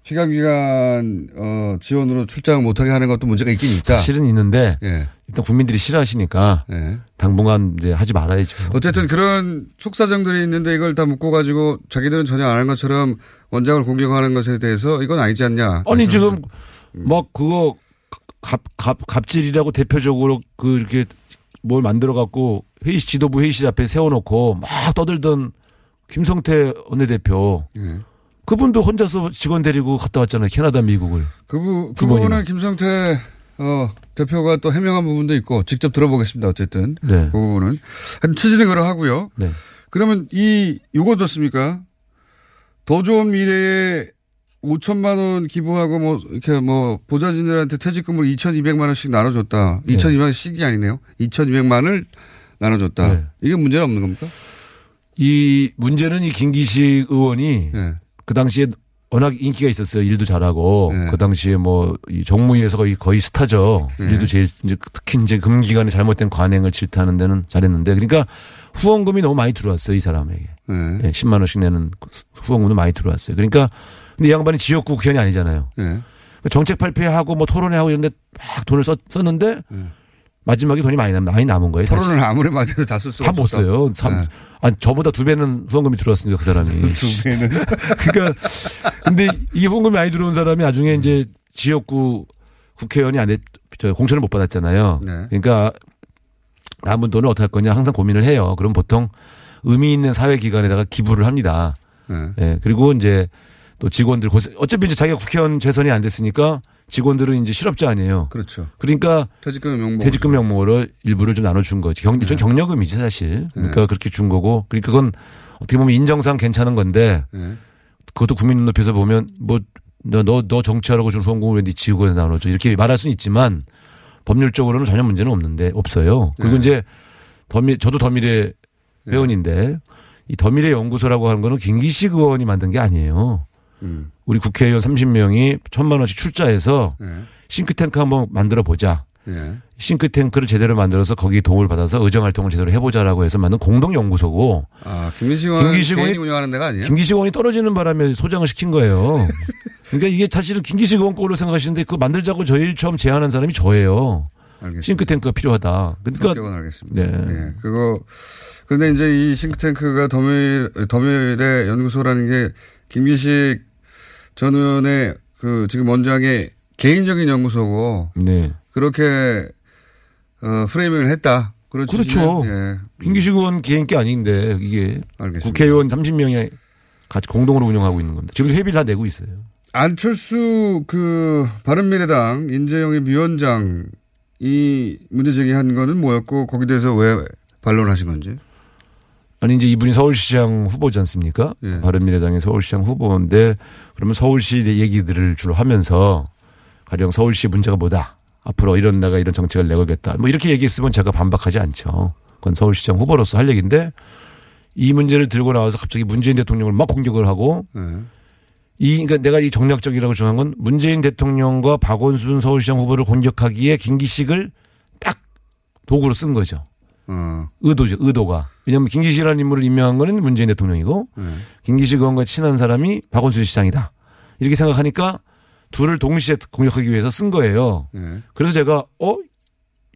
피감기관 어, 지원으로 출장 못하게 하는 것도 문제가 있긴 있다. 사실은 있는데 예. 일단 국민들이 싫어하시니까 예. 당분간 이제 하지 말아야죠. 어쨌든 그런 속사정들이 있는데 이걸 다 묶어가지고 자기들은 전혀 안 한 것처럼 원장을 공격하는 것에 대해서 이건 아니지 않냐. 아니 지금 막 그거 갑, 갑, 갑질이라고 대표적으로 그 이렇게 뭘 만들어 갖고 회의실 지도부 회의실 앞에 세워놓고 막 떠들던 김성태 원내대표 예. 그분도 혼자서 직원 데리고 갔다 왔잖아요 캐나다 미국을 그, 부, 그. 부분은 김성태 어, 대표가 또 해명한 부분도 있고 직접 들어보겠습니다. 어쨌든 네. 그 부분은 추진은 그러 하고요. 네. 그러면 이 요거 어떻습니까? 더 좋은 미래에 5천만 원 기부하고 뭐 이렇게 뭐 보좌진들한테 퇴직금을 2,200만 원씩 나눠줬다. 네. 2,200만 원씩이 아니네요. 2,200만 을 나눠줬다. 네. 이게 문제는 없는 겁니까? 이 문제는 이 김기식 의원이 네. 그 당시에 워낙 인기가 있었어요. 일도 잘하고 그 당시에 뭐 이 정무위에서 거의 거의 스타죠. 네. 일도 제일 이제 특히 이제 금기간에 잘못된 관행을 질타하는 데는 잘했는데 그러니까 후원금이 너무 많이 들어왔어요 이 사람에게. 네. 예, 10만 원씩 내는 후원금도 많이 들어왔어요. 그러니까 근데 이 양반이 지역구 국회의원이 아니잖아요. 네. 정책 발표하고 뭐 토론회하고 이런 데 막 돈을 썼, 썼는데 마지막에 돈이 많이 남, 많이 남은 거예요. 사실. 토론을 아무리 많이 해도 다 쓸 수가 다못 없었다. 써요. 삼- 네. 아니, 저보다 두 배는 후원금이 들어왔으니까 그 사람이. 두 배는. 그러니까 근데 이게 후원금이 많이 들어온 사람이 나중에 이제 지역구 국회의원이 안 됐, 저 공천을 못 받았잖아요. 네. 그러니까 남은 돈을 어떻게 할 거냐 항상 고민을 해요. 그럼 보통 의미 있는 사회 기관에다가 기부를 합니다. 네. 예. 그리고 이제 또 직원들 고생, 어차피 이제 자기가 국회의원 재선이 안 됐으니까 직원들은 이제 실업자 아니에요. 그렇죠. 그러니까 퇴직금 명목. 퇴직금 명목으로 일부를 좀 나눠준 거지. 경, 네. 전 경력금이지 사실. 그러니까 그렇게 준 거고. 그러니까 그건 어떻게 보면 인정상 괜찮은 건데 네. 그것도 국민 눈높이에서 보면 뭐 너너 너 정치하라고 준 후원금을 왜네 지구에 나눠줘 이렇게 말할 수는 있지만 법률적으로는 전혀 문제는 없는데 없어요. 그리고 네. 이제 더미 저도 더미래 회원인데 이 더미래 연구소라고 하는 거는 김기식 의원이 만든 게 아니에요. 음. 우리 국회의원 30명이 천만 원씩 출자해서 네. 싱크탱크 한번 만들어 보자. 예. 싱크탱크를 제대로 만들어서 거기 도움을 받아서 의정 활동을 제대로 해보자라고 해서 만든 공동 연구소고 아, 김기식 의원이- 운영하는 데가 아니에요? 김기식 의원이 떨어지는 바람에 소장을 시킨 거예요. 그러니까 이게 사실은 김기식 의원 거로 생각하시는데 그거 만들자고 저희를 처음 제안한 사람이 저예요. 알겠습니다. 싱크탱크가 필요하다. 그러니까 알겠습니다. 네. 예, 그거 그런데 이제 이 싱크탱크가 더밀 더밀의 연구소라는 게 김기식 전 의원의 그 지금 원장의 개인적인 연구소고 네. 그렇게 어, 프레이밍을 했다. 그런 그렇죠. 예. 김기식 의원 개인 게 아닌데 이게 알겠습니다. 국회의원 30명이 같이 공동으로 운영하고 있는 건데 지금 회비를 다 내고 있어요. 안철수 그 바른미래당 인재영입 위원장 이 문제 제기한 거는 뭐였고 거기에 대해서 왜 반론하신 건지? 아니 이제 이분이 서울시장 후보지 않습니까? 예. 바른미래당의 서울시장 후보인데 그러면 서울시 얘기들을 주로 하면서 가령 서울시 문제가 뭐다. 앞으로 이런 나가 이런 정책을 내걸겠다. 뭐 이렇게 얘기했으면 제가 반박하지 않죠. 그건 서울시장 후보로서 할 얘기인데 이 문제를 들고 나와서 갑자기 문재인 대통령을 막 공격을 하고 네. 이 그러니까 내가 이 정략적이라고 중요한 건 문재인 대통령과 박원순 서울시장 후보를 공격하기에 김기식을 딱 도구로 쓴 거죠. 어. 의도죠. 의도가. 왜냐하면 김기식이라는 인물을 임명한 거는 문재인 대통령이고 네. 김기식 의원과 친한 사람이 박원순 시장이다. 이렇게 생각하니까 둘을 동시에 공격하기 위해서 쓴 거예요. 네. 그래서 제가 어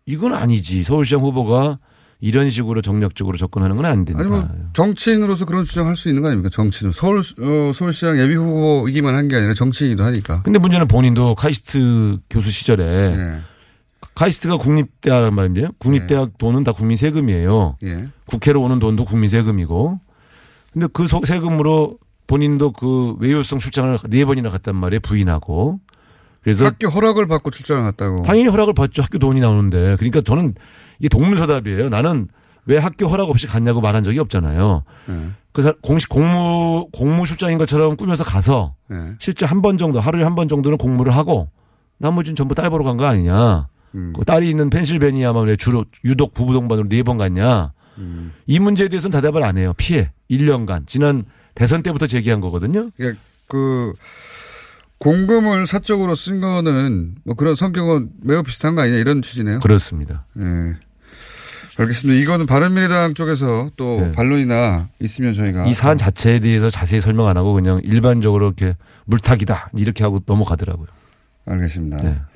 이건 아니지. 서울시장 후보가 이런 식으로 정략적으로 접근하는 건 안 된다. 아니 뭐 정치인으로서 그런 주장할 수 있는 거 아닙니까? 정치인 서울 어, 서울시장 예비 후보이기만 한 게 아니라 정치인이기도 하니까. 근데 문제는 본인도 카이스트 교수 시절에 네. 카이스트가 국립대학란 말인데요. 국립대학 돈은 다 국민 세금이에요. 예. 국회로 오는 돈도 국민 세금이고. 근데 그 소- 세금으로 본인도 그 외유성 출장을 네 번이나 갔단 말이에요. 부인하고. 그래서 학교 허락을 받고 출장을 갔다고. 당연히 허락을 받죠. 학교 돈이 나오는데. 그러니까 저는 이게 동문서답이에요. 나는 왜 학교 허락 없이 갔냐고 말한 적이 없잖아요. 네. 그래서 공식 공무 공무 출장인 것처럼 꾸며서 가서 네. 실제 한 번 정도 하루에 한 번 정도는 공무를 하고 나머지는 전부 딸 보러 간 거 아니냐. 음. 그 딸이 있는 펜실베니아만 왜 주로 유독 부부 동반으로 네 번 갔냐. 음. 이 문제에 대해서는 대답을 안 해요. 피해. 1년간. 지난 대선 때부터 제기한 거거든요. 그러니까 그 공금을 사적으로 쓴 거는 뭐 그런 성격은 매우 비슷한 거 아니냐 이런 취지네요. 그렇습니다. 예. 알겠습니다. 이거는 바른미래당 쪽에서 또 반론이나 있으면 저희가 이 사안 자체에 대해서 자세히 설명 안 하고 그냥 일반적으로 이렇게 물타기다 이렇게 하고 넘어가더라고요. 알겠습니다.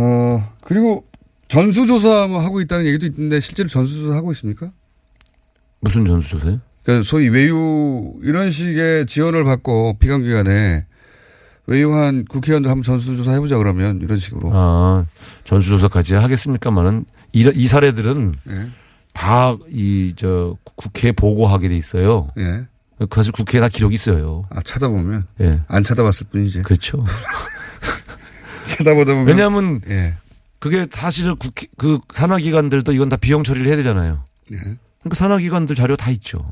어 그리고 전수조사 뭐 하고 있다는 얘기도 있는데 실제로 전수조사 하고 있습니까? 무슨 전수조사요? 그러니까 소위 외유 이런 식의 지원을 받고 비감기관에 외유한 국회의원들 한번 전수조사 해보자 그러면 이런 식으로. 아, 전수조사까지 하겠습니까만은 이, 이 사례들은 예. 다이 저 국회에 보고하게 돼 있어요. 예. 그래서 국회에 다 기록이 있어요. 아 찾아보면 예. 안 찾아봤을 뿐이지. 그렇죠. 찾아보다 보면 왜냐하면 예. 그게 사실은 국회 그 산하기관들도 이건 다 비용 처리를 해야 되잖아요. 예. 그러니까 산하기관들 자료 다 있죠.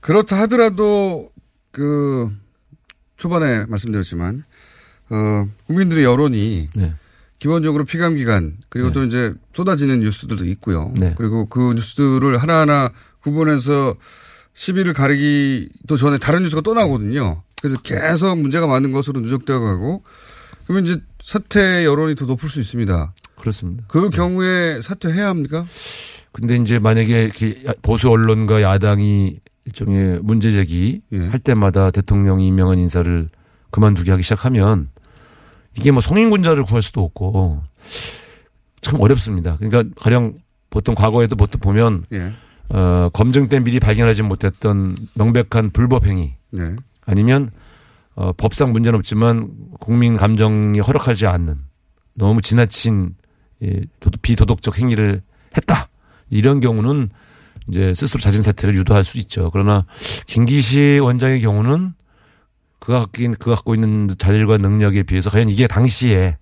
그렇다 하더라도 그 초반에 말씀드렸지만 어 국민들의 여론이 네. 기본적으로 피감 기간 그리고 또 이제 쏟아지는 뉴스들도 있고요. 네. 그리고 그 뉴스들을 하나하나 구분해서 시비를 가리기도 전에 다른 뉴스가 또 나오거든요. 그래서 계속 문제가 많은 것으로 누적되어 가고 그러면 이제 사퇴 여론이 더 높을 수 있습니다. 그렇습니다. 그 경우에 사퇴해야 합니까? 근데 이제 만약에 이렇게 보수 언론과 야당이 일종의 문제 제기 예. 할 때마다 대통령이 임명한 인사를 그만두게 하기 시작하면 이게 뭐 성인군자를 구할 수도 없고 참 어렵습니다. 그러니까 가령 보통 과거에도 보통 보면 예. 어, 검증 때 미리 발견하지 못했던 명백한 불법 행위 네. 아니면 어, 법상 문제는 없지만 국민 감정이 허락하지 않는 너무 지나친 예, 도덕- 비도덕적 행위를 했다. 이런 경우는 이제 스스로 자진 사퇴를 유도할 수 있죠. 그러나 김기시 원장의 경우는 그가 갖고 있는 자질과 능력에 비해서 과연 이게 당시에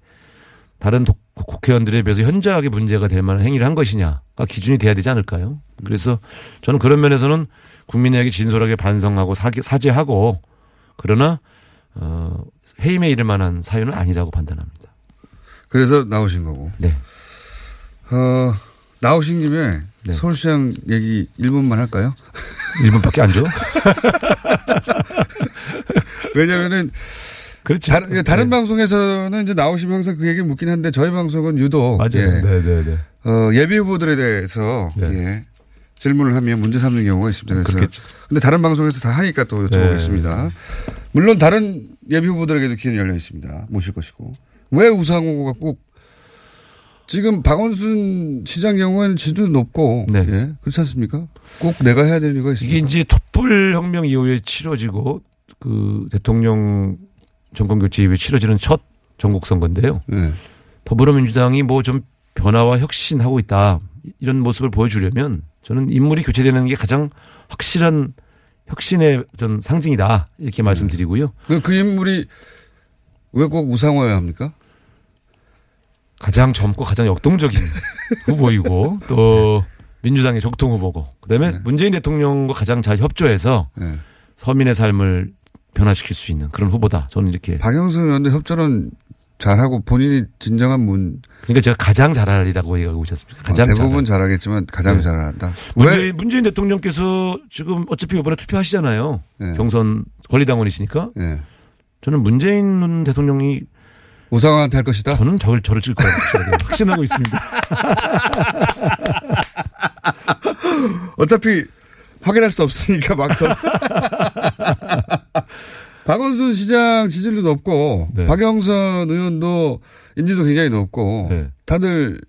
다른 독- 국회의원들에 비해서 현저하게 문제가 될 만한 행위를 한 것이냐가 기준이 돼야 되지 않을까요? 그래서 저는 그런 면에서는 국민에게 진솔하게 반성하고 사죄, 사죄하고 그러나 어, 해임에 이를 만한 사유는 아니라고 판단합니다. 그래서 나오신 거고. 네. 어, 나오신 김에 서울시장 얘기 1분만 할까요? 1분밖에 안 줘? 왜냐면은 그렇죠. 다른, 다른 방송에서는 이제 나오시면 항상 그 얘기 묻긴 한데 저희 방송은 유독 맞아요. 예, 네, 네, 네. 어, 예비 후보들에 대해서 예, 질문을 하면 문제 삼는 경우가 있습니다. 그래서 그렇겠죠. 근데 다른 방송에서 다 하니까 또 여쭤보겠습니다. 물론 다른 예비 후보들에게도 기회는 열려 있습니다. 모실 것이고. 왜 우상호가 꼭 지금 박원순 시장 경우에는 지지도 높고 예, 그렇지 않습니까? 꼭 내가 해야 될 이유가 있습니다. 이게 이제 촛불 혁명 이후에 치러지고 그 대통령 정권 교체 이후에 치러지는 첫 전국 선거인데요. 네. 더불어민주당이 뭐 좀 변화와 혁신하고 있다 이런 모습을 보여주려면 저는 인물이 교체되는 게 가장 확실한 혁신의 전 상징이다 이렇게 말씀드리고요. 그, 그 인물이 왜 꼭 우상호여야 합니까? 가장 젊고 가장 역동적인 후보이고 또 민주당의 적통 후보고 그다음에 문재인 대통령과 가장 잘 협조해서 네. 서민의 삶을 변화시킬 수 있는 그런 후보다. 저는 이렇게 박영수 의원도 협조는 잘하고 본인이 진정한 문. 그러니까 제가 가장 잘하리라고 얘기하고 않습니까? 아, 가장 대부분 잘할. 잘하겠지만 가장 네. 잘한다. 문재인, 문재인 대통령께서 지금 어차피 이번에 투표하시잖아요. 네. 경선 권리당원이시니까. 저는 문재인 대통령이 우상호한테 할 것이다. 저는 저를 저를 찔 확실하게 확신하고 있습니다. 어차피 확인할 수 없으니까 막 더. 박원순 시장 지지율도 높고 네. 박영선 의원도 인지도 굉장히 높고 네. 다들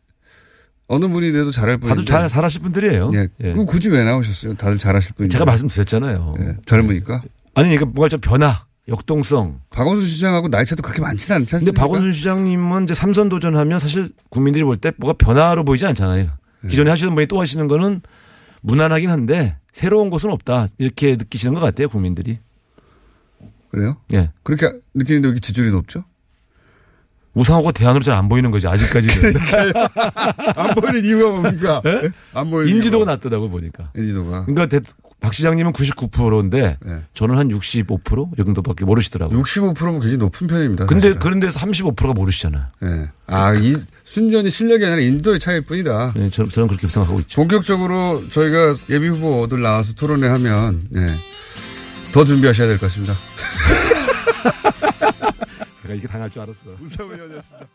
어느 분이 돼도 잘할 분인데 다들 잘 잘하실 분들이에요. 예. 예. 그럼 굳이 왜 나오셨어요? 다들 잘하실 분인데. 제가 말씀드렸잖아요. 예. 젊으니까. 아니 그러니까 뭔가 좀 변화, 역동성. 박원순 시장하고 나이 차도 그렇게 많지는 않지 근데 않습니까? 박원순 시장님은 이제 삼선 도전하면 사실 국민들이 볼 때 뭐가 변화로 보이지 않잖아요. 네. 기존에 하시던 분이 또 하시는 거는 무난하긴 한데 새로운 것은 없다 이렇게 느끼시는 것 같아요 국민들이. 그래요? 예. 그렇게 느끼는데 왜 이렇게 지지율이 높죠? 우상호가 대안으로 잘 안 보이는 거죠 아직까지는. 안 보이는 이유가 뭡니까? 예? 안 보이는 인지도가 낮더라고 보니까. 인지도가. 그러니까 대- 박 시장님은 99%인데 네. 저는 한 65%? 이 정도밖에 모르시더라고요. 65%면 굉장히 높은 편입니다. 근데 사실은. 그런 데서 35%가 모르시잖아요. 예. 아, 이 순전히 실력이 아니라 인도의 차이일 뿐이다. 네, 저는, 저는 그렇게 생각하고 있죠. 본격적으로 저희가 예비 후보들 나와서 토론회 하면, 예. 더 준비하셔야 될 것 같습니다. 내가 이렇게 당할 줄 알았어. 우상호 의원이었습니다.